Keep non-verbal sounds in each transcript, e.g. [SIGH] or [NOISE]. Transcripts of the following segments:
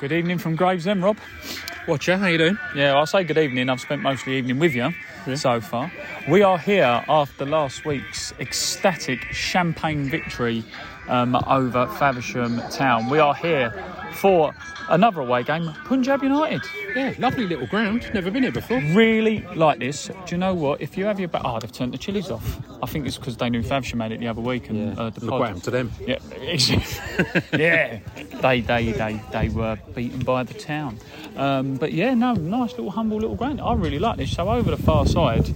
Good evening from Gravesend, Rob. Watcher, how you doing? Yeah, I'll say good evening. I've spent most of the evening with you so far. We are here after last week's ecstatic champagne victory um, over Faversham Town. We are here for another away game, Punjab United. Yeah, lovely little ground. Never been here before. Really like this. Do you know what? If you have your back, oh, they've turned the chilies off. I think it's because they knew Faversham had it the other week and uh, the Look pod- what happened to them. Yeah, [LAUGHS] [LAUGHS] yeah. They, they, they, they were beaten by the town. Um, but yeah, no, nice little humble little ground. I really like this. So over the far side,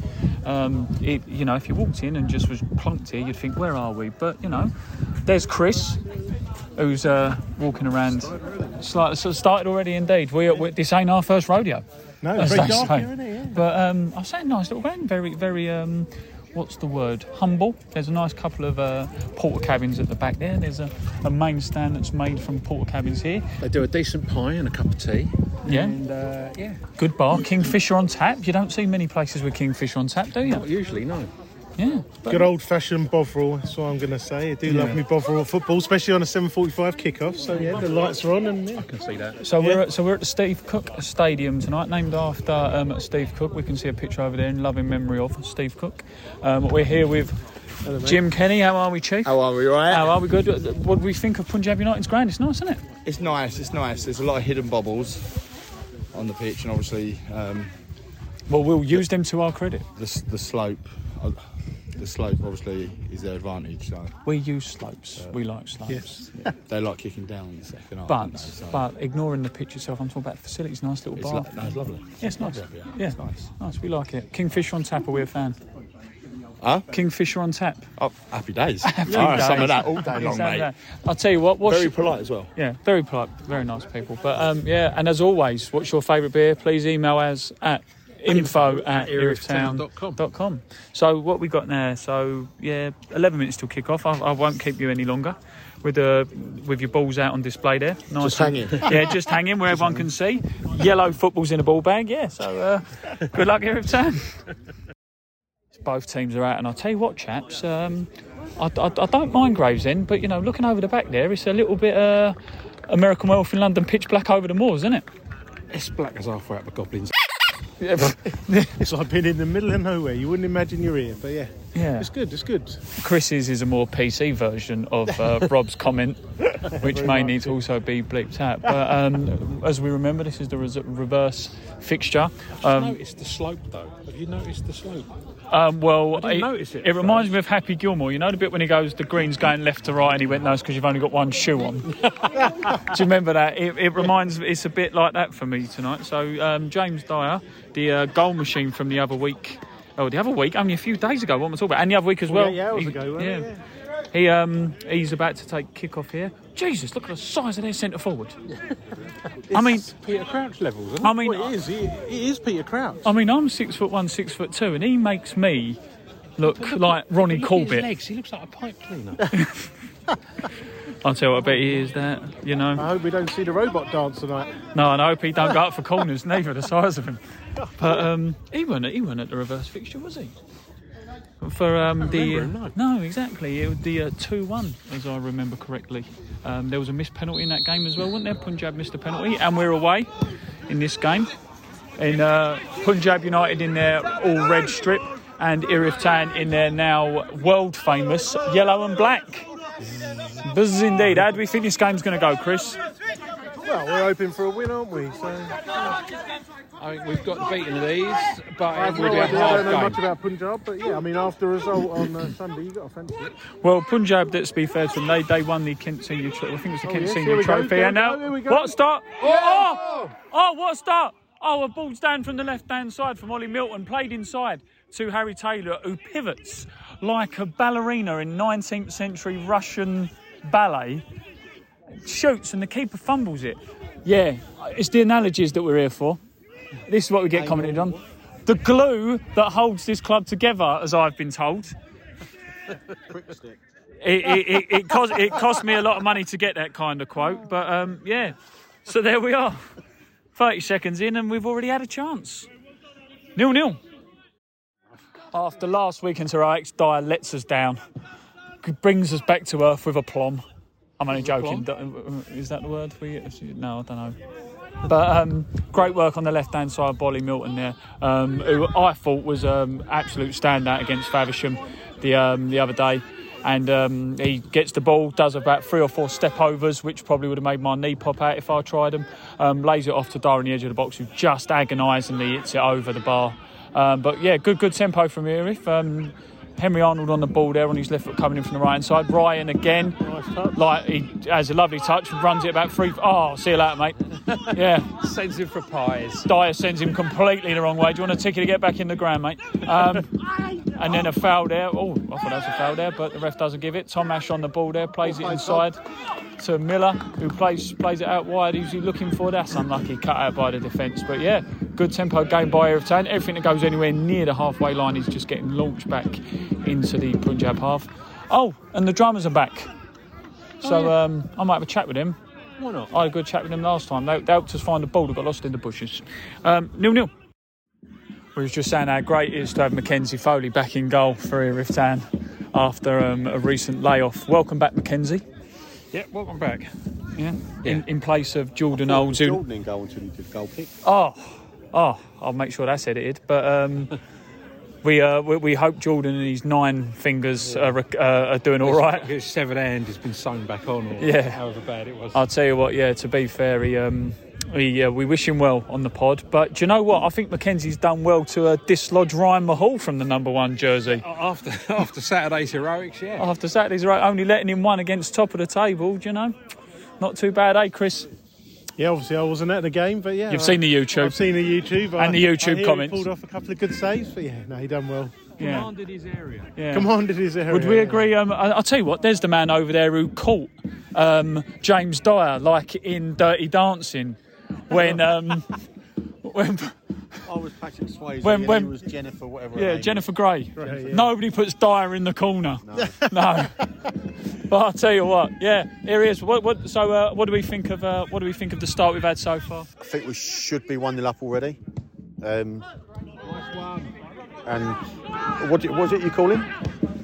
um, it, you know, if you walked in and just was plunked here, you'd think, where are we? But you know, there's Chris, who's uh, walking around. Slightly, sort of started already, indeed. We, we this ain't our first rodeo. No, as very dark say. here, isn't it? Yeah. But um, I say a nice little ground, very, very. Um, what's the word? Humble. There's a nice couple of uh, Portakabins at the back there. There's a, a main stand that's made from Portakabins here. They do a decent pie and a cup of tea. Yeah. And uh, yeah, Good bar, Kingfisher on tap. You don't see many places with Kingfisher on tap, do you? not usually, no. Yeah. Good old fashioned Bovril, that's what I'm going to say. I do love me Bovril football, especially on a 7.45 kickoff. So, yeah, the lights are on and yeah. I can see that. So we're at, so we're at the Steve Cook Stadium tonight, named after um, Steve Cook. We can see a picture over there in loving memory of Steve Cook. Um, we're here with Jim Kenny. How are we, Chief? How are we, right? How are we? Good. What do we think of Punjab United's ground? It's nice, isn't it? It's nice, it's nice. There's a lot of hidden bobbles on the pitch, and obviously um, Well, we'll use them to our credit. the, the slope. Uh, the slope obviously is their advantage. So We use slopes. we like slopes. Yes. they like kicking down in the second half. But they? So but ignoring the pitch itself, I'm talking about the facilities. Nice little it's, bar. lo- no, it's lovely. Yeah, it's nice. Yeah, Yeah, it's nice. Nice. We like it. Kingfisher on tap. Are we a fan? Huh? Kingfisher on tap. Oh, happy days. [LAUGHS] All right, some of that all day long, mate. that. I'll tell you what. What's Very your- polite as well. Yeah, very polite, very nice people. But um, yeah, and as always, what's your favourite beer? Please email us at info at erithtown.com. dot com. So what we got now? So yeah, eleven minutes till kick off. I, I won't keep you any longer. With the with your balls out on display there, nice Just hanging. Yeah, just hanging where everyone can see. Yellow footballs in a ball bag. Yeah, so uh, good luck here, Town. [LAUGHS] Both teams are out, and I'll tell you what, chaps. Um, I, I, I don't mind Gravesend, but you know, looking over the back there, it's a little bit uh, American Werewolf in London, pitch black over the moors, isn't it? It's black as halfway up the goblins. It's like being in the middle of nowhere. You wouldn't imagine you're here, but yeah. Yeah. It's good, it's good. Chris's is a more PC version of uh, [LAUGHS] Rob's comment, which may need to also be bleeped out. But um, as we remember, this is the res- reverse fixture. Um, noticed the slope though. Have you noticed the slope? Um, well, it, notice it it reminds me of Happy Gilmore. You know the bit when he goes, the green's going left to right, and he went, no, it's because you've only got one shoe on. [LAUGHS] Do you remember that? It, it reminds, it's a bit like that for me tonight. So um, James Dyer, the uh, goal machine from the other week. Oh, the other week, only a few days ago. What am I talking about? And the other week as well. yeah, hours He- ago, wasn't it? He um he's about to take kick off here. Jesus, look at the size of their centre forward. [LAUGHS] I mean, Peter Crouch levels, isn't it? I mean, Well, it is. It, it is Peter Crouch. I mean, I'm six foot one, six foot two, and he makes me look like Ronnie Look at his Corbett. legs. He looks like a pipe cleaner. [LAUGHS] [LAUGHS] I'll tell you what, I bet he is that. You know, I hope we don't see the robot dance tonight. no, and I hope he don't go up for corners. Neither the size of him. But um, he wasn't. He wasn't at the reverse fixture, was he? For um, the remember him, no. exactly it was the uh, two one as I remember correctly. Um, there was a missed penalty in that game as well, wasn't there? Punjab missed a penalty, and we're away in this game. in uh, Punjab United in their all red strip and Erith Town in their now world famous yellow and black. Buzz indeed. How do we think this game's going to go, Chris? Well, we're hoping for a win, aren't we? So I think we've got the beating of these, but I, it will no be a idea. I don't know hard much about Punjab, but yeah, I mean, after a result on uh, Sunday, you got to fancy. Well, Punjab, let's be fair to them, they, they won the Kent Senior Trophy. I think it was the Oh, Kent yes, Senior here go, Trophy. here And now, go, here we go. what start? Oh! oh! what a start! Oh, a ball's down from the left hand side from Ollie Milton, played inside to Harry Taylor, who pivots like a ballerina in 19th century Russian ballet. Shoots and the keeper fumbles it. Yeah, it's the analogies that we're here for. This is what we get commented on. The glue that holds this club together, as I've been told. It, it, it, it, cost, it cost me a lot of money to get that kind of quote, but um, yeah. So there we are. 30 seconds in, and we've already had a chance. Nil nil. After last weekend's heroics, Dyer lets us down, brings us back to earth with aplomb. I'm only joking. Is that the word? We, no, I don't know. But um, great work on the left hand side, Ollie Milton there, um, who I thought was um, absolute standout against Faversham the um, the other day. And um, he gets the ball, does about three or four step overs, which probably would have made my knee pop out if I tried them. Um, lays it off to Dyer on the edge of the box, who just agonisingly hits it over the bar. But yeah, good good tempo from Erith. Um, Henry Arnold on the ball there on his left foot coming in from the right hand side. Ryan again, like he has a lovely touch, runs it about three. Oh, see you later, mate. [LAUGHS] Yeah, Sends him for pies. Dyer sends him completely the wrong way. Do you want a ticket to get back in the ground, mate? Um, [LAUGHS] and then a foul there. Oh, I thought that was a foul there, but the ref doesn't give it. Tom Ash on the ball there, plays it inside to Miller, who plays plays it out wide. Who's he looking for? That's unlucky, cut out by the defence. But yeah, good tempo game by Town. Everything that goes anywhere near the halfway line is just getting launched back into the Punjab half. Oh, and the drummers are back. So um, I might have a chat with him. Why not? I had a good chat with him last time. They, they helped us find the ball that got lost in the bushes. Um, nil nil. We were just saying how great it is to have Mackenzie Foley back in goal for Erith Town after um, a recent layoff. Welcome back, Mackenzie. Yeah, welcome back. Yeah. Yeah. In, in place of Jordan Olds. who- Jordan in goal until he did goal kick. Oh, oh, I'll make sure that's edited. But um, [LAUGHS] we, uh, we we hope Jordan and his nine fingers are, uh, are doing all right. His severed hand has been sewn back on, or Yeah. however bad it was. I'll tell you what, yeah, to be fair, he, um, he, uh, we wish him well on the pod. But do you know what? I think Mackenzie's done well to uh, dislodge Ryan Mahal from the number one jersey. after [LAUGHS] after Saturday's heroics, yeah. After Saturday's right, only letting him one against top of the table, do you know? Not too bad, eh, Chris? Yeah, obviously I wasn't at the game, but yeah. You've I- seen the YouTube. I've seen the YouTube. And I- the YouTube I hear comments. He pulled off a couple of good saves, but yeah, no, he done well. Yeah. Commanded his area. yeah. Commanded his area. Would we agree? Um, I- I'll tell you what, there's the man over there who caught um, James Dyer, like in Dirty Dancing, when. Um, when I was Patrick Swayze When- and when- he was Jennifer, whatever. her Yeah, name Jennifer Grey. yeah. Nobody puts Dyer in the corner. No. but I'll tell you what. Yeah, here he is. What, what, so, uh, what do we think of? Uh, what do we think of the start we've had so far? I think we should be one 0 up already. Um, and what what was it you call him?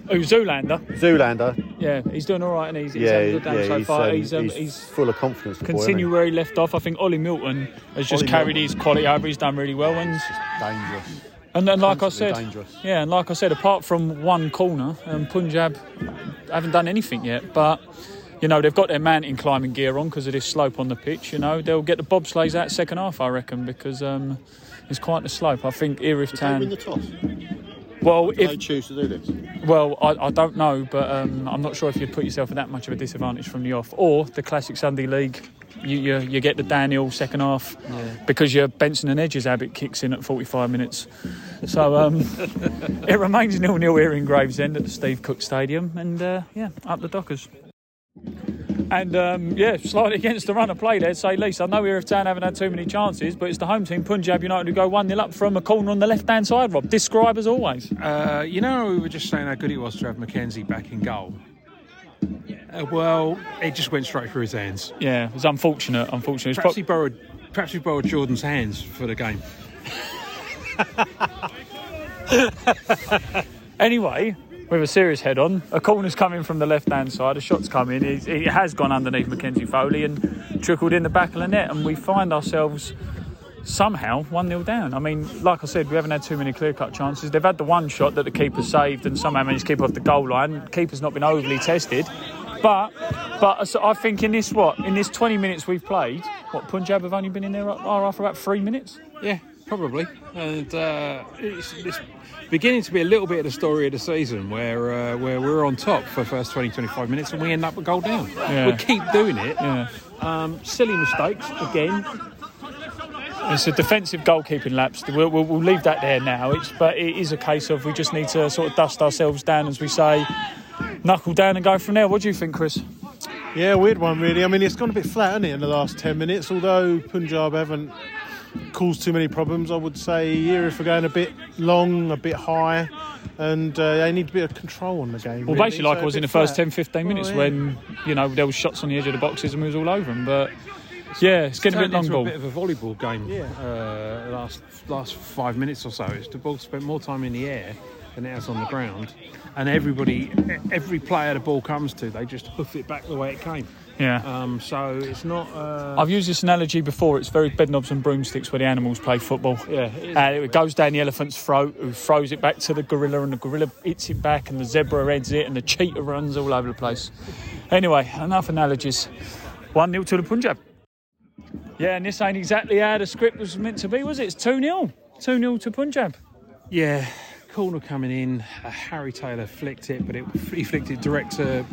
Oh, Zoolander. Zoolander. Yeah, he's doing all right, and he's, he's Yeah, having a good game yeah, so he's, far. um, he's, um, he's, he's full of confidence. the boy, isn't continue he? where he left off. I think Ollie Milton has just Ollie carried Milton. his quality over. He's done really well, and dangerous. and then like I said, dangerous. yeah, and like I said, apart from one corner, um, Punjab haven't done anything yet, but. You know they've got their mountain climbing gear on because of this slope on the pitch. You know they'll get the bobsleighs out second half, I reckon, because um, it's quite the slope. I think Erith Did they win Town. The toss? Well, Did they if choose to do this? Well, I, I don't know, but um, I'm not sure if you'd put yourself at that much of a disadvantage from the off. Or the classic Sunday league, you, you, you get the Daniel second half because your Benson and Edges habit kicks in at 45 minutes. So um, [LAUGHS] it remains nil nil here in Gravesend at the Steve Cook Stadium, and uh, yeah, up the Dockers. And um, yeah, slightly [LAUGHS] against the run of play there, say least. I know Erif Town haven't had too many chances, but it's the home team, Punjab United, who go 1 0 up from a corner on the left hand side, Rob. Describe as always. Uh, you know, we were just saying how good it was to have Mackenzie back in goal. Uh, well, it just went straight through his hands. Yeah, it was unfortunate. Unfortunate. Perhaps prob- he borrowed, perhaps he borrowed Jordan's hands for the game. [LAUGHS] Anyway, with a serious head on, a corner's coming from the left hand side, a shot's coming. in. It, it has gone underneath Mackenzie Foley and trickled in the back of the net, and we find ourselves somehow 1 0 down. I mean, like I said, we haven't had too many clear cut chances. They've had the one shot that the keeper saved and somehow managed to keep off the goal line. Keeper's not been overly tested. But but I think in this what in this 20 minutes we've played, what Punjab have only been in there uh, are for about three minutes. Yeah, probably. And uh, it's, it's beginning to be a little bit of the story of the season where uh, where we're on top for the first 20, 25 minutes and we end up a goal down. Yeah. We'll keep doing it. Yeah. Um, silly mistakes again. It's a defensive goalkeeping lapse. We'll, we'll, we'll leave that there now. It's, but it is a case of we just need to sort of dust ourselves down, as we say, knuckle down and go from there. What do you think, Chris? Yeah, weird one, really. I mean, it's gone a bit flat, hasn't it, in the last 10 minutes? Although Punjab haven't caused too many problems, I would say here if we're going a bit long, a bit high, and uh, they need a bit of control on the game. Well, really. basically, like So it was in the first flat. 10, 15 minutes Oh, yeah. when, you know, there was shots on the edge of the boxes and we was all over them. But yeah, it's getting a bit long into ball. a bit of a volleyball game. Yeah. Uh, last last five minutes or so, it's the ball spent more time in the air than it has on the ground, and everybody, every player the ball comes to, they just hoof it back the way it came. Yeah. Um, so it's not. Uh, I've used this analogy before. It's very bedknobs and broomsticks where the animals play football. Yeah, it. Uh, it goes down the elephant's throat, who throws it back to the gorilla, and the gorilla hits it back, and the zebra heads it, and the cheetah runs all over the place. Anyway, enough analogies. 1 0 to the Punjab. Yeah, and this ain't exactly how the script was meant to be, was it? It's 2 0. 2 0 to Punjab. Yeah, corner coming in. Uh, Harry Taylor flicked it, but it, he flicked it direct to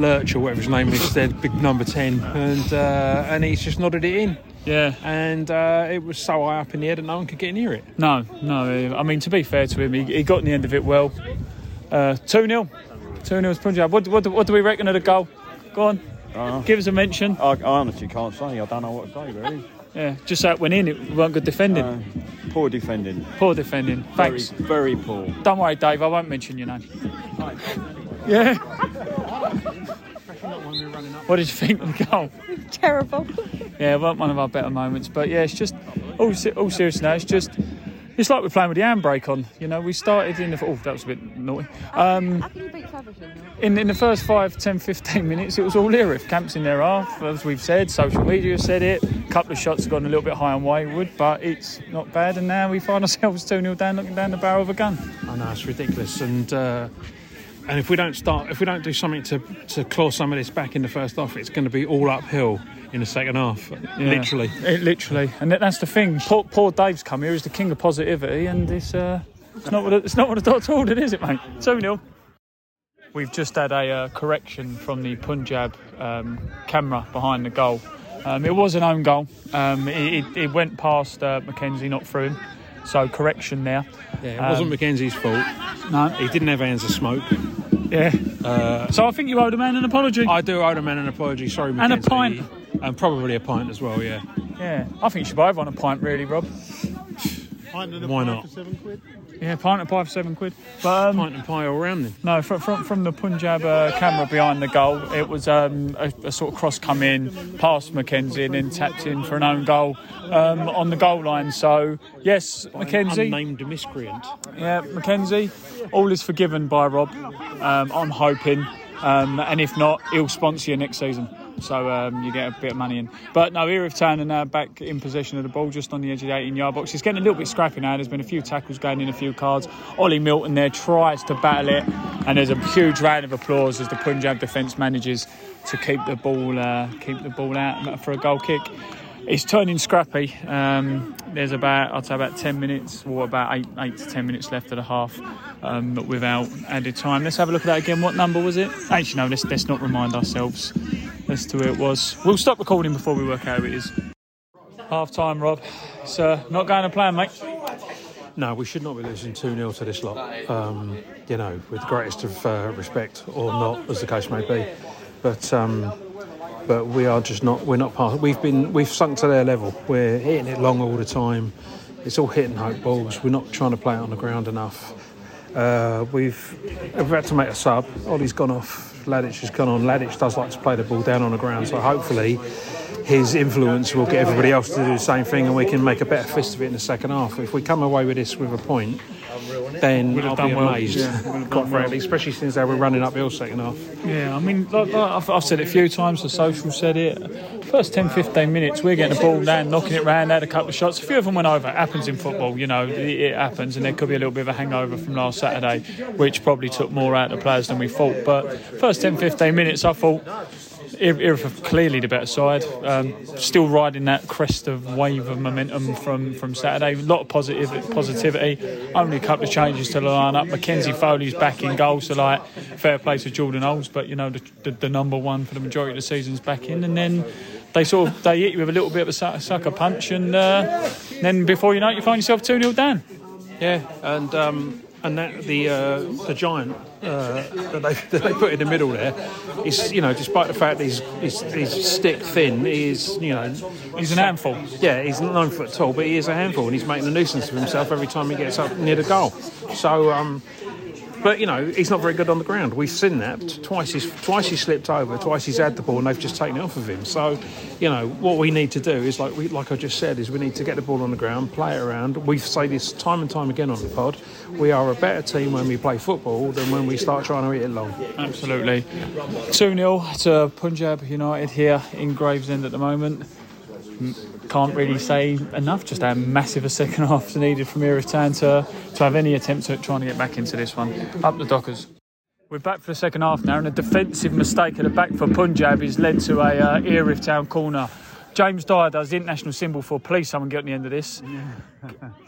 Lurch or whatever his name is, said big number ten, and uh, and he's just nodded it in. Yeah. And uh, it was so high up in the air that no one could get near it. No, no. I mean, to be fair to him, he, he got in the end of it well. 2 0. 2 0 to Punjab. What, what, what do we reckon of the goal? Go on. Give us a mention. I, I honestly can't say. I don't know what to say, really. Yeah, just so it went in, it weren't good defending. Uh, poor defending. Poor defending. Thanks. Very, very poor. Don't worry, Dave, I won't mention your name. Yeah. What did you think of the goal? Terrible. Yeah, it weren't one of our better moments, but yeah, it's just all, se- all serious now. It's just it's like we're playing with the handbrake on. You know, we started in the oh that was a bit naughty. Um, How can you beat Faversham? in, in the first 5, 10, 15 minutes, it was all Erith. Camps in their half, as we've said. Social media has said it. A couple of shots have gone a little bit high on wayward, but it's not bad. And now we find ourselves 2 0 down, looking down the barrel of a gun. I know it's ridiculous, and uh, and if we don't start, if we don't do something to to claw some of this back in the first half, it's going to be all uphill in the second half. Literally. It, literally. And that's the thing. Poor, poor Dave's come here. He's the king of positivity, and it's, uh, it's, not, what it- it's not what I thought ordered, is it, mate? 2 0. We've just had a uh, correction from the Punjab um, camera behind the goal. Um, it was an own goal. Um, it, it, it went past uh, Mackenzie, not through him. So correction there. Yeah, it wasn't Um, Mackenzie's fault. No. He didn't have hands of smoke. Yeah. so I think you owe the man an apology. I do owe the man an apology. Sorry, McKenzie. And a pint. And probably a pint as well. Yeah. Yeah. I think you should buy everyone a pint, really, Rob. Pint and a Why pie not? For seven quid. Yeah, pint of pie for seven quid. But um, Pint and pie all round then. No, from, from, from the Punjab uh, camera behind the goal, it was um, a, a sort of cross come in, past McKenzie and then tapped in for an own goal um, on the goal line. So, yes, Mackenzie. Unnamed miscreant. Yeah, McKenzie, all is forgiven by Rob. Um, I'm hoping. Um, and if not, he'll sponsor you next season. So um, you get a bit of money in. But no, Erith Town are now back in possession of the ball just on the edge of the 18 yard box. It's getting a little bit scrappy now. There's been a few tackles going in, a few cards. Ollie Milton there tries to battle it. And there's a huge round of applause as the Punjab defence manages to keep the ball uh, keep the ball out for a goal kick. It's turning scrappy. Um, there's about, I'd say, about 10 minutes or about eight, eight to 10 minutes left of the half um, without added time. Let's have a look at that again. What number was it? Actually, no, let's, let's not remind ourselves as to who it was. We'll stop recording before we work out who it is. Half time, Rob. It's uh, not going to plan, mate. No, we should not be losing 2 0 to this lot. Um, you know, with the greatest of uh, respect, or not, as the case may be. But um, but we are just not. We're not part. We've been. We've sunk to their level. We're hitting it long all the time. It's all hitting hope balls. We're not trying to play it on the ground enough. Uh, we've we've had to make a sub. Ollie's gone off. Ladic has gone on. Ladic does like to play the ball down on the ground. So hopefully his influence will get everybody else to do the same thing, and we can make a better fist of it in the second half. If we come away with this with a point, then have I'll done be well. amazed. Yeah, quite well. frankly, especially since they were running up uphill second half. Yeah, I mean, like, like I've, I've said it a few times. The social said it. First 10, 15 minutes, we're getting the ball down, knocking it round, had a couple of shots. A few of them went over. It happens in football, you know, it, happens, and there could be a little bit of a hangover from last Saturday, which probably took more out of the players than we thought. But first 10, 15 minutes, I thought. Are clearly the better side. Um, still riding that crest of wave of momentum from, from Saturday. A lot of positive positivity. Only a couple of changes to the lineup. Mackenzie Foley's back in goal, so like fair play to Jordan Oles, but you know the, the, the number one for the majority of the season's back in, and then they sort of they hit you with a little bit of a sucker punch, and uh, then before you know it, you find yourself two 0 down. Yeah, and um, and that the uh, the giant uh, that, they, [LAUGHS] that they put in the middle there is you know despite the fact that he's he's, he's stick thin, he's you know He's an handful. yeah he's nine foot tall, but he is a handful, and he's making a nuisance of himself every time he gets up near the goal. So. Um, but you know he's not very good on the ground. We've seen that twice. He's twice he slipped over, twice he's had the ball, and they've just taken it off of him. So, you know what we need to do is like we, like I just said, is we need to get the ball on the ground, play it around. We say this time and time again on the pod. We are a better team when we play football than when we start trying to hit it long. Absolutely. 2 0 to Punjab United here in Gravesend at the moment. Can't really say enough just how massive a second [LAUGHS] half is needed from Town to, to have any attempt at trying to get back into this one. Up the Dockers. We're back for the second half now, and a defensive mistake at the back for Punjab has led to a uh, Erith Town corner. James Dyer does the international symbol for please someone get on the end of this.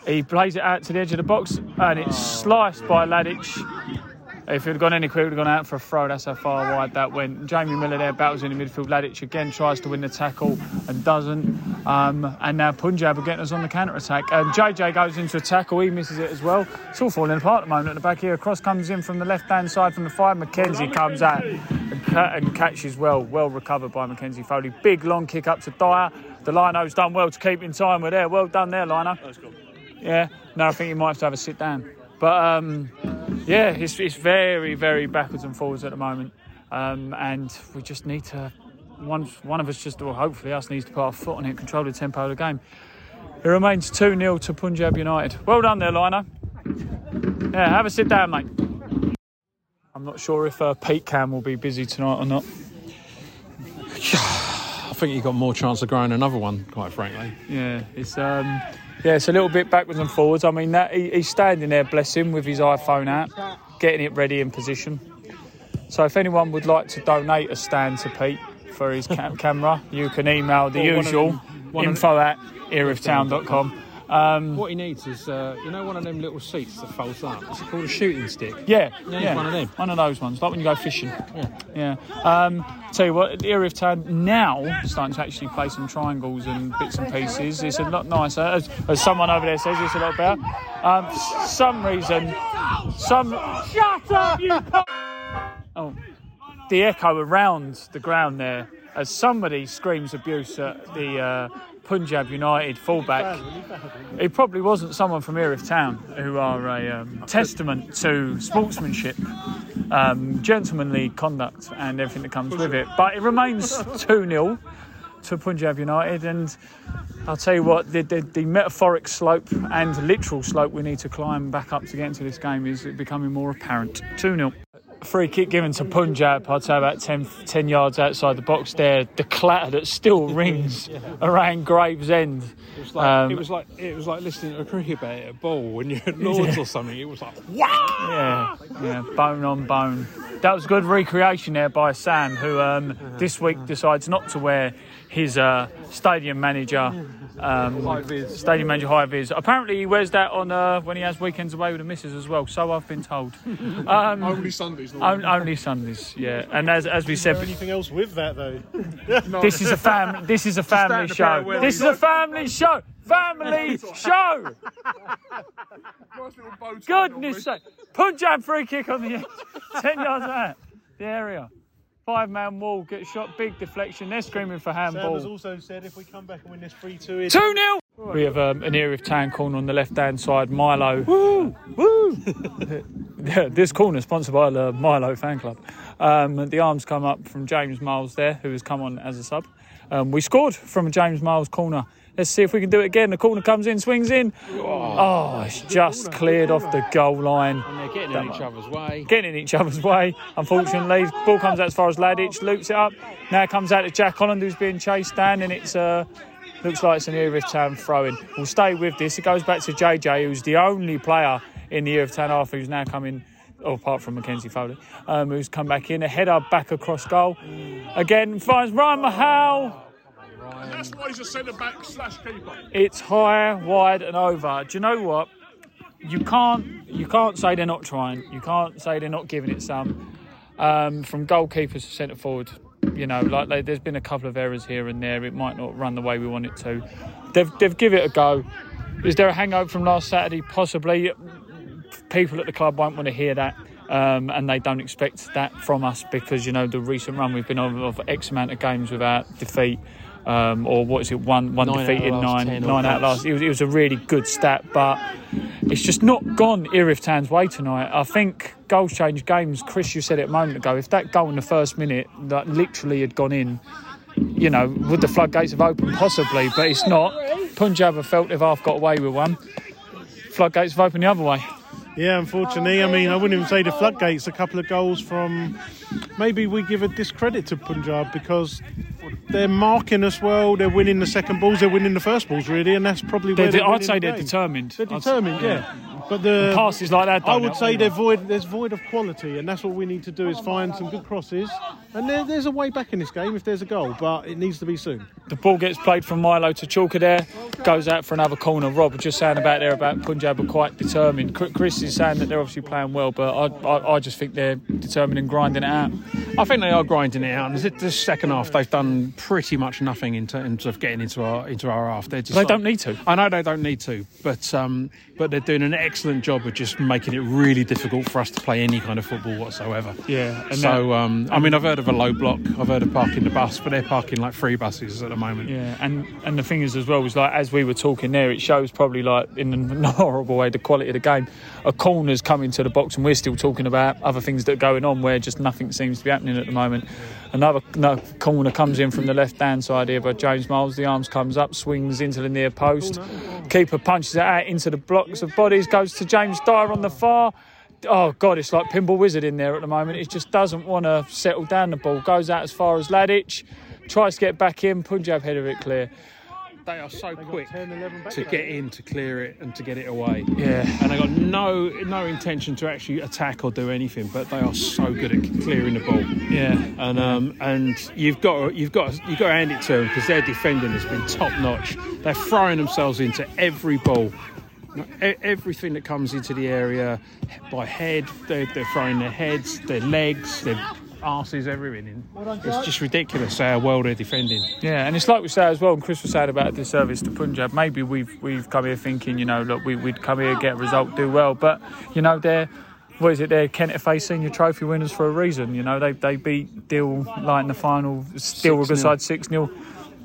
He plays it out to the edge of the box and it's sliced by Ladic. If it had gone any quicker, it would have gone out for a throw. That's how far wide that went. Jamie Miller there battles in the midfield. Ladic again tries to win the tackle and doesn't. Um, and now Punjab are getting us on the counter attack. And JJ goes into a tackle. He misses it as well. It's all falling apart at the moment at the back here. A Cross comes in from the left hand side from the five. McKenzie comes out and, ca- and catches well. Well recovered by McKenzie Foley. Big long kick up to Dyer. The Lino's done well to keep in time with there. Well done there, Lino. Yeah, no, I think you might have to have a sit down. But um, yeah, it's, it's very, very backwards and forwards at the moment. Um, and we just need to, one, one of us just, or hopefully us, needs to put our foot on it, control the tempo of the game. It remains 2 0 to Punjab United. Well done there, Lino. Yeah, have a sit down, mate. I'm not sure if uh, Pete Cam will be busy tonight or not. [SIGHS] I think he got more chance of growing another one, quite frankly. Yeah, it's um, yeah, it's a little bit backwards and forwards. I mean, that he, he's standing there, bless him, with his iPhone out, getting it ready in position. So, if anyone would like to donate a stand to Pete for his cam- [LAUGHS] camera, you can email the Or usual them- info at erithtown.com. Um, What he needs is, uh, you know, one of them little seats that folds up. It's called a shooting stick. Yeah, Yeah, yeah, one of them. One of those ones, like when you go fishing. Yeah. Um, tell you what, the Erith Town now starting to actually play some triangles and bits and pieces. It's a lot nicer, as, as someone over there says. It's a lot better. Um, s- some reason, some. Shut up, you. [LAUGHS] Oh, the echo around the ground there as somebody screams abuse at the uh, Punjab United fullback. It probably wasn't someone from Erith Town who are a um, testament to sportsmanship, um, gentlemanly conduct, and everything that comes with it. But it remains 2 0 to Punjab United, and I'll tell you what, the, the, the metaphoric slope and literal slope we need to climb back up to get into this game is becoming more apparent. 2 0 free kick given to Punjab, I'd say about 10, 10 yards outside the box there. The clatter that still [LAUGHS] rings around Gravesend. It was like, Um, it was like it was like listening to a cricket bat at a ball when you're at [LAUGHS] Lords or something. It was like Yeah, yeah, bone on bone. That was good recreation there by Sam, who um, this week decides not to wear his uh, stadium manager, um, stadium manager high vis. Apparently, he wears that on uh, when he has weekends away with the missus as well. So I've been told. [LAUGHS] Um, Only Sundays. on- only Sundays, yeah. And as as we said, Anything else with that though? [LAUGHS] this is a fam. This is a family show. This is a family show. Family [LAUGHS] show. Goodness sake! Punjab free kick on the edge, ten yards out the area. Five man wall, get shot, big deflection. They're screaming for Sam has also said if we come back and win this 3 2, 2 0. We have um, an Erith Town corner on the left hand side. Milo. Woo! Woo! [LAUGHS] yeah, this corner is sponsored by the Milo fan club. Um, the arms come up from James Miles there, who has come on as a sub. Um, we scored from a James Miles corner Let's see if we can do it again. The corner comes in, swings in. Oh, it's just cleared off the goal line. And they're getting in each other's way. Getting in each other's way, unfortunately. Ball comes out as far as Ladich, loops it up. Now it comes out to Jack Holland, who's being chased down, and it's uh, looks like it's an Erith Town throw-in. We'll stay with this. It goes back to JJ, who's the only player in the Erith Town half who's now coming, oh, apart from Mackenzie Foley, um, who's come back in. A header back across goal. Again, finds Ryan Mahal. That's why he's a centre back slash keeper. It's high, wide, and over. Do you know what? You can't you can't say they're not trying. You can't say they're not giving it some. Um, from goalkeepers to centre forward, you know, like they, there's been a couple of errors here and there. It might not run the way we want it to. They've they've give it a go. Is there a hangover from last Saturday? Possibly. People at the club won't want to hear that. Um, and they don't expect that from us because you know the recent run we've been on of X amount of games without defeat, um, or what is it, one one Nine defeat in nine, nine out of last. It was, it was a really good stat, but it's just not gone Erith Town's way tonight. I think goals change games. Chris, you said it a moment ago. If that goal in the first minute, that literally had gone in, you know, would the floodgates have opened? Possibly, but it's not. Punjab have felt they've half got away with one. Floodgates have opened the other way. Yeah, unfortunately. I mean, I wouldn't even say the floodgates. A couple of goals from maybe we give a discredit to Punjab because they're marking us well. They're winning the second balls. They're winning the first balls, really, and that's probably where They're- they're I'd say the they're determined. They're I'd- determined, yeah. yeah. But the Passes like that. I don't would help say they're void. There's void of quality, and that's what we need to do is find some good crosses. And there, there's a way back in this game if there's a goal, but it needs to be soon. The ball gets played from Milo to Chalker there, goes out for another corner. Rob was just saying about there about Punjab are quite determined. Chris- Chris is saying that they're obviously playing well, but I, I, I just think they're determined and grinding it out. I think they are grinding it out. And this- this second half, they've done pretty much nothing in terms of getting into our into our half. They're just They like- don't need to. I know they don't need to, but um, but they're doing an excellent job of just making it really difficult for us to play any kind of football whatsoever. Yeah, So um, I mean, I've heard of a low block. I've heard of parking the bus, but they're parking like three buses at the moment. Yeah, and and the thing is as well was like as we were talking there, it shows probably like in a [LAUGHS] horrible way the quality of the game. A corner's coming to the box, and we're still talking about other things that are going on where just nothing seems to be happening at the moment. Another, another corner comes in from the left hand side here by James Miles. The arms comes up, swings into the near post. Keeper punches it out into the blocks of bodies. Goes to James Dyer on the far. Oh God, it's like Pinball Wizard in there at the moment. It just doesn't want to settle down the ball. Goes out as far as Ladich. Tries to get back in. Punjab header it clear. They are so quick 10, to get in, to clear it, and to get it away. Yeah. And they got no no intention to actually attack or do anything, but they are so good at clearing the ball. Yeah. And um, and you've got you've got you've got to hand it to them because their defending has been top notch. They're throwing themselves into every ball, everything that comes into the area by head. They're, they're throwing their heads, their legs, their arses, everything. in. It's just ridiculous how well they're defending. Yeah, and it's like we say as well, and Chris was saying about the service to Punjab. Maybe we've we've come here thinking, you know, look, we, we'd come here, get a result, do well, but you know, they're what is it? They're Kent FA Senior Trophy winners for a reason. You know, they they beat Deal like in the final, still with a 6-0. side six 0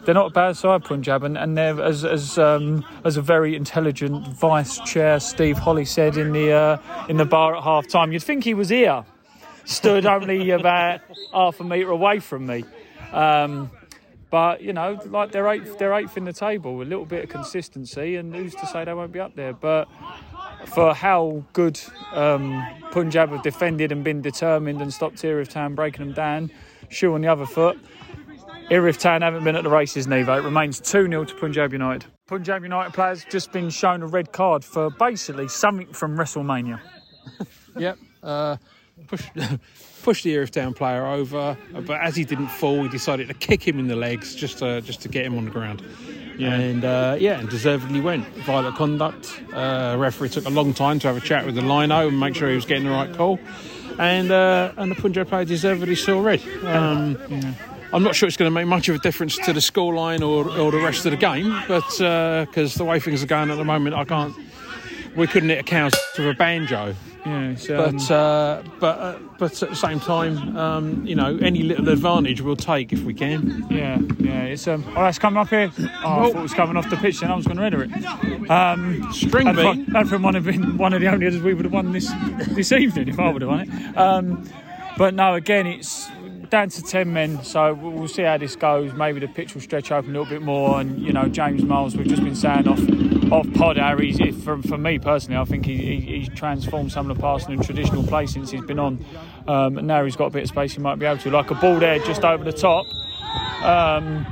They're not a bad side, Punjab, and, and they're as as um, as a very intelligent vice chair Steve Holly said in the uh, in the bar at half time. You'd think he was here, stood only about half a metre away from me. Um, but you know, like they're eighth, they're eighth in the table. A little bit of consistency, and who's to say they won't be up there? But for how good um, Punjab have defended and been determined and stopped Erith Town breaking them down, shoe on the other foot. Erith Town haven't been at the races, Nevo. It remains 2 0 to Punjab United. Punjab United players just been shown a red card for basically something from WrestleMania. [LAUGHS] Yep. Uh, push, [LAUGHS] push the Erith Town player over, but as he didn't fall, he decided to kick him in the legs just to, just to get him on the ground. Yeah. And uh, yeah, and deservedly went. Violent conduct. Uh, referee took a long time to have a chat with the lino and make sure he was getting the right call. And uh, and the Punjab player deservedly saw red. Um, yeah. I'm not sure it's going to make much of a difference to the scoreline or, or the rest of the game, but because the way things are going at the moment, I can't. We couldn't hit a cow with a banjo. Yeah, um, But uh, but uh, but at the same time, um, you know, any little advantage we'll take if we can. Yeah, yeah. It's um. Oh, that's coming up here. Oh, I thought it was coming off the pitch. and I was going to enter it. Um, String me. have one have been one of the only others we would have won this this evening if I would have won it. Um, but no, again, it's down to ten men, so we'll we'll see how this goes. Maybe the pitch will stretch open a little bit more, and you know James Miles. We've just been saying off off pod he's for, me personally, I think he, he, he's transformed some of the passing in traditional play since he's been on, um, and now he's got a bit of space. He might be able to like a ball there just over the top. Um,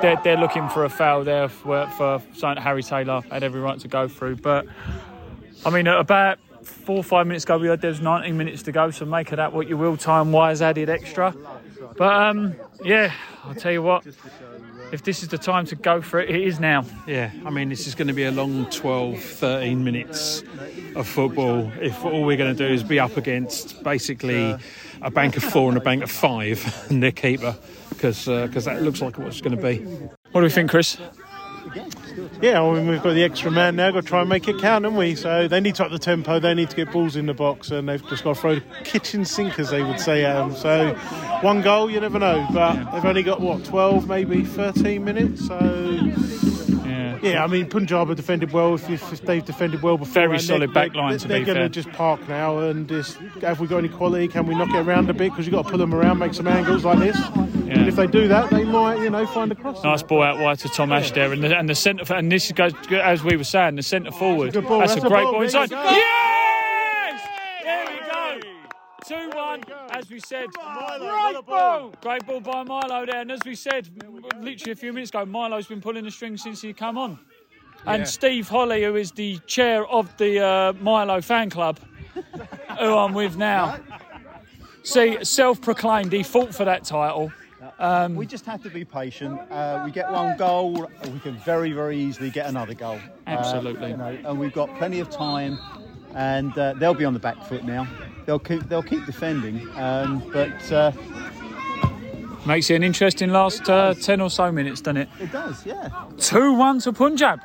they're, they're looking for a foul there for, for Harry Taylor had every right to go through, but. I mean, about four or five minutes ago, we had there's 19 minutes to go, so make of that what you will, time wise, added extra. But um, yeah, I'll tell you what, if this is the time to go for it, it is now. Yeah, I mean, this is going to be a long 12, 13 minutes of football if all we're going to do is be up against basically a bank of four and a bank of five [LAUGHS] and their keeper, because uh, that looks like what it's going to be. What do we think, Chris? Yeah, I mean, we've got the extra man now, got to try and make it count, haven't we? So they need to up the tempo, they need to get balls in the box, and they've just got to throw kitchen sink, as they would say at 'em. So one goal, you never know, but they've only got, what, 12, maybe 13 minutes? So, Yeah. yeah, I mean, Punjab have defended well if, if they've defended well before. Very solid they're, back line, They're, to they're going to just park now and just, have we got any quality? Can we knock it around a bit? Because you've got to pull them around, make some angles like this. And if they do that, they might, you know, find a cross. Nice ball out wide to Tom Ash there, and the, and the centre, and this goes as we were saying, the centre forward. good ball, That's, that's a a great ball, ball inside. go. 2 1, as we said. Milo, great ball. Great ball by Milo there. And as we said we literally a few minutes ago, Milo's been pulling the string since he came on. And yeah. Steve Holly, who is the chair of the uh, Milo fan club, who I'm with now. See, self proclaimed, he fought for that title. Um, we just have to be patient. Uh, we get one goal, we can very, very easily get another goal. Uh, Absolutely. Uh, you know, and we've got plenty of time, and uh, they'll be on the back foot now. They'll keep, they'll keep defending, um, but uh, Makes it an interesting last uh, 10 or so minutes, doesn't it? it does, yeah. 2 1 to Punjab.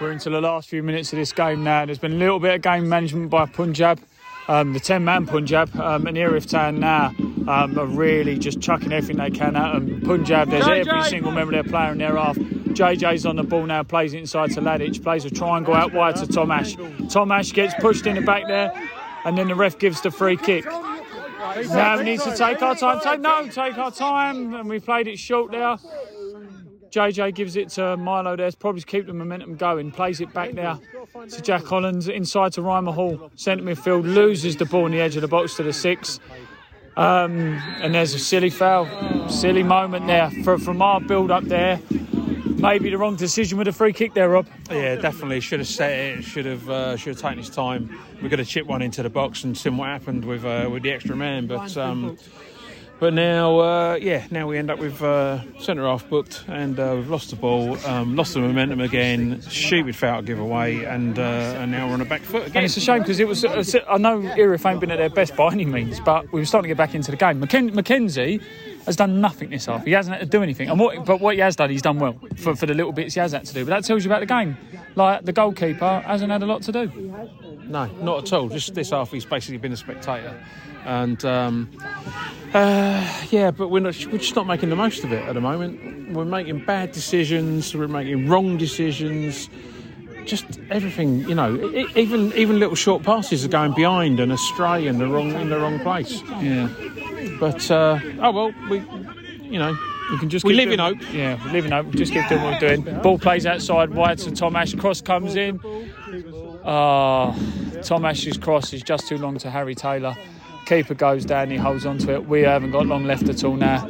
We're into the last few minutes of this game now. There's been a little bit of game management by Punjab. Um, the 10 man Punjab um, and Erith Town now um, are really just chucking everything they can at them. Punjab, there's every single member of their player in their half. JJ's on the ball now, plays it inside to Ladic, plays a triangle out wide to Tom Ash. Tom Ash gets pushed in the back there, and then the ref gives the free kick. Now we need to take our time. Take no, take our time, and we played it short there. JJ gives it to Milo there, probably to keep the momentum going. Plays it back now to Jack Collins, inside to Reimer Hall. Centre midfield loses the ball on the edge of the box to the six. Um, and there's a silly foul, silly moment there for, from our build up there. Maybe the wrong decision with a free kick there, Rob. Yeah, definitely should have set it. Should have uh, should have taken his time. We could have chipped one into the box and seen what happened with uh, with the extra man. But um, but now uh, yeah, now we end up with uh, centre half booked and uh, we've lost the ball, um, lost the momentum again. Stupid foul giveaway, and uh, and now we're on a back foot again. And it's a shame because it was. I know Erith ain't been at their best by any means, but we were starting to get back into the game. McKen- Mackenzie has done nothing this half. He hasn't had to do anything. And what, but what he has done, he's done well for, for the little bits he has had to do. But that tells you about the game. Like the goalkeeper hasn't had a lot to do. No, not at all. Just this half, he's basically been a spectator, and um, uh, yeah, but we're not. We're just not making the most of it at the moment. We're making bad decisions. We're making wrong decisions. Just everything, you know. Even even little short passes are going behind and astray in the wrong in the wrong place. Yeah. But uh, oh well, we, you know, We can just we live in doing- hope. Yeah, we live in hope. Just keep doing what we're doing. Ball plays outside wide to Tom Ash. Cross comes in. Ah, Tom Ash's cross is just too long to Harry Taylor. Keeper goes down. He holds on to it. We haven't got long left at all now.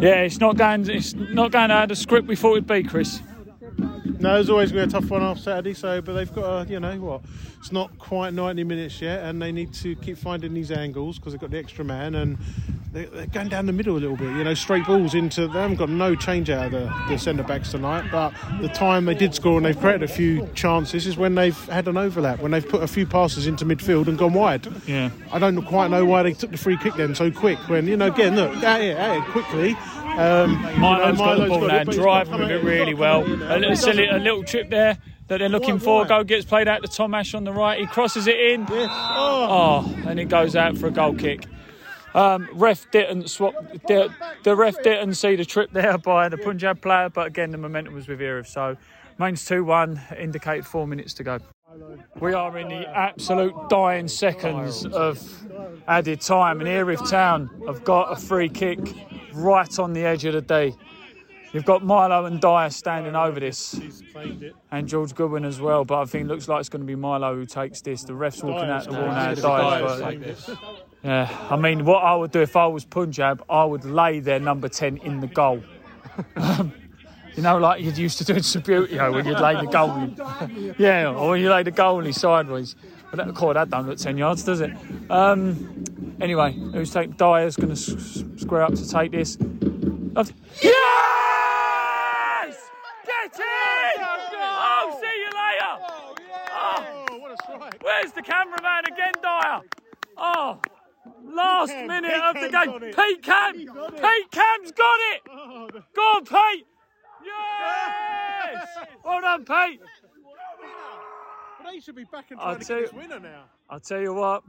Yeah, it's not going. It's not going out of the script we thought it'd be, Chris. No, there's always going to be a tough one off Saturday. So, but they've got, a, you know, what? It's not quite 90 minutes yet, and they need to keep finding these angles because they've got the extra man, and they're, they're going down the middle a little bit. You know, straight balls into. They haven't got no change out of the, the centre backs tonight, but the time they did score and they've created a few chances is when they've had an overlap, when they've put a few passes into midfield and gone wide. Yeah. I don't quite know why they took the free kick then so quick. When you know, again, look, out here, out here quickly. Um, Milo's got the ball got now, it, but he's got driving with it really well. come out, you know. A little, silly, a little trip there that they're looking Why, for. why? Goal gets played out to Tom Ash on the right. He crosses it in. Oh. Oh, and it goes out for a goal kick. Um, ref didn't swap. The, the ref didn't see the trip there [LAUGHS] by the Punjab player, but again the momentum was with Erith. So, mains two one. Indicate four minutes to go. We are in the absolute dying seconds of added time, and Erith Town have got a free kick right on the edge of the D. You've got Milo and Dyer standing over this, He's claimed it. and George Goodwin as well. But I think it looks like it's going to be Milo who takes this. The refs walking out the wall now. Dyer's Dyer's got- claimed this. yeah, I mean, what I would do if I was Punjab, I would lay their number 10 in the goal. [LAUGHS] you know, like you'd used to do in Subbuteo when you'd lay the goalie. [LAUGHS] yeah, or when you lay the goalie sideways. But that, course, that don't look 10 yards, does it? Um, anyway, who's taking Dyer's going to s- square up to take this. I've- Yes! Get in! Oh, see you later! Oh, Oh, what a strike. Where's the cameraman again, Dyer? Oh, last minute of the game. Pete Cam! Pete Cam's got it! Oh, Go on, Pete! Yes! [LAUGHS] Well done, Pete. They should be back and I'll to tell get this you- winner now. I'll tell you what.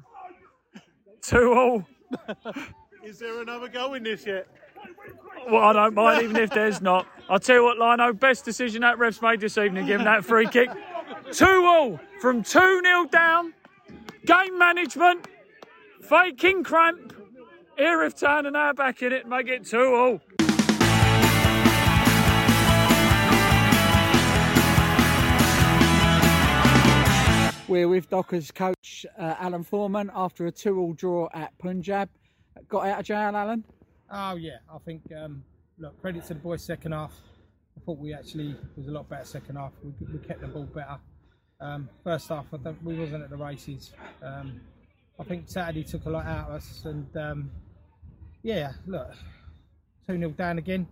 [LAUGHS] Two all. [LAUGHS] Is there another goal in this yet? Well, I don't mind even if there's not. I'll tell you what, Lino, best decision that refs made this evening, giving that free kick. Two all from 2 0 down. Game management, faking cramp. Erith Town are now back in it, make it 2 all. We're with Dockers coach uh, Alan Foreman after a two-all draw at Punjab. Got out of jail, Alan? Oh yeah, I think um, look credit to the boys second half. I thought we actually was a lot better second half. We, we kept the ball better. Um, first half, I don't, we wasn't at the races. Um, I think Saturday took a lot out of us, and um, yeah, look, two 0 down again.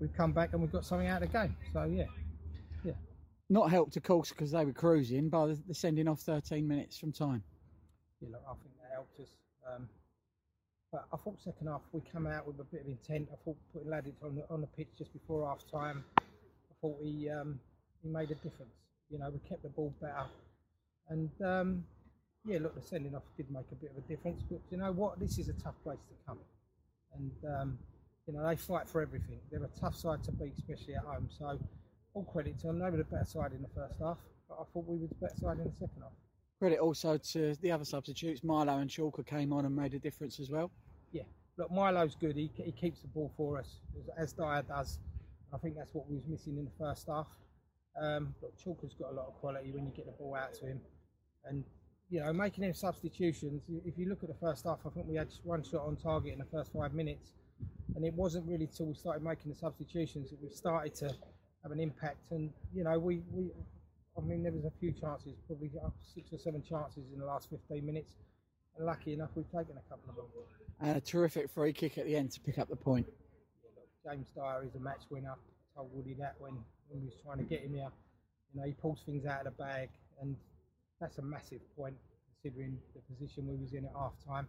We've come back and we've got something out of the game. So yeah, yeah. Not helped, of course, because they were cruising by the, the sending off 13 minutes from time. yeah, look, I think that helped us. Um, but I thought second half we come out with a bit of intent. I thought putting Laddick on the on the pitch just before half time. I thought he um, he made a difference. You know, we kept the ball better, and um, yeah, look, the sending off did make a bit of a difference. But you know what? This is a tough place to come, and um, you know they fight for everything. They're a tough side to beat, especially at home. So all credit to them. They were the better side in the first half, but I thought we were the better side in the second half. Credit also to the other substitutes. Milo and Chalker came on and made a difference as well. yeah, look, Milo's good. He, he keeps the ball for us, as, Dyer does. I think that's what we was missing in the first half. Um, but Chalker's got a lot of quality when you get the ball out to him, and you know, making them substitutions. If you look at the first half, I think we had one shot on target in the first five minutes, and it wasn't really till we started making the substitutions that we started to have an impact. And you know, we, we I mean, there was a few chances, probably six or seven chances in the last 15 minutes, and lucky enough, we've taken a couple of them. And a terrific free kick at the end to pick up the point. James Dyer is a match winner. I told Woody that when, when we was trying to get him here. You know, he pulls things out of the bag, and that's a massive point considering the position we was in at half time.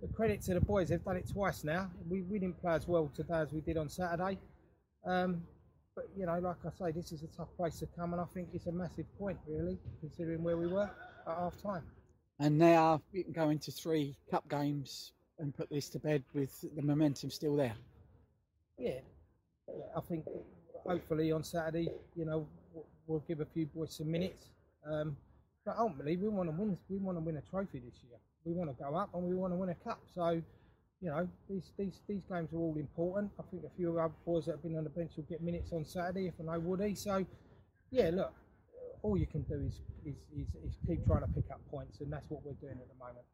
But credit to the boys, they've done it twice now. We, we didn't play as well today as we did on Saturday. Um, but you know, like I say, this is a tough place to come, and I think it's a massive point, really, considering where we were at half time. And now you can go into three cup games and put this to bed with the momentum still there. Yeah, I think hopefully on Saturday, you know, we'll give a few boys some minutes. Um, but ultimately, we want to win. We want to win a trophy this year. We want to go up and we want to win a cup. So, you know, these these these games are all important. I think a few of our boys that have been on the bench will get minutes on Saturday, if I know Woody. So, yeah, look, all you can do is is, is is keep trying to pick up points, and that's what we're doing at the moment.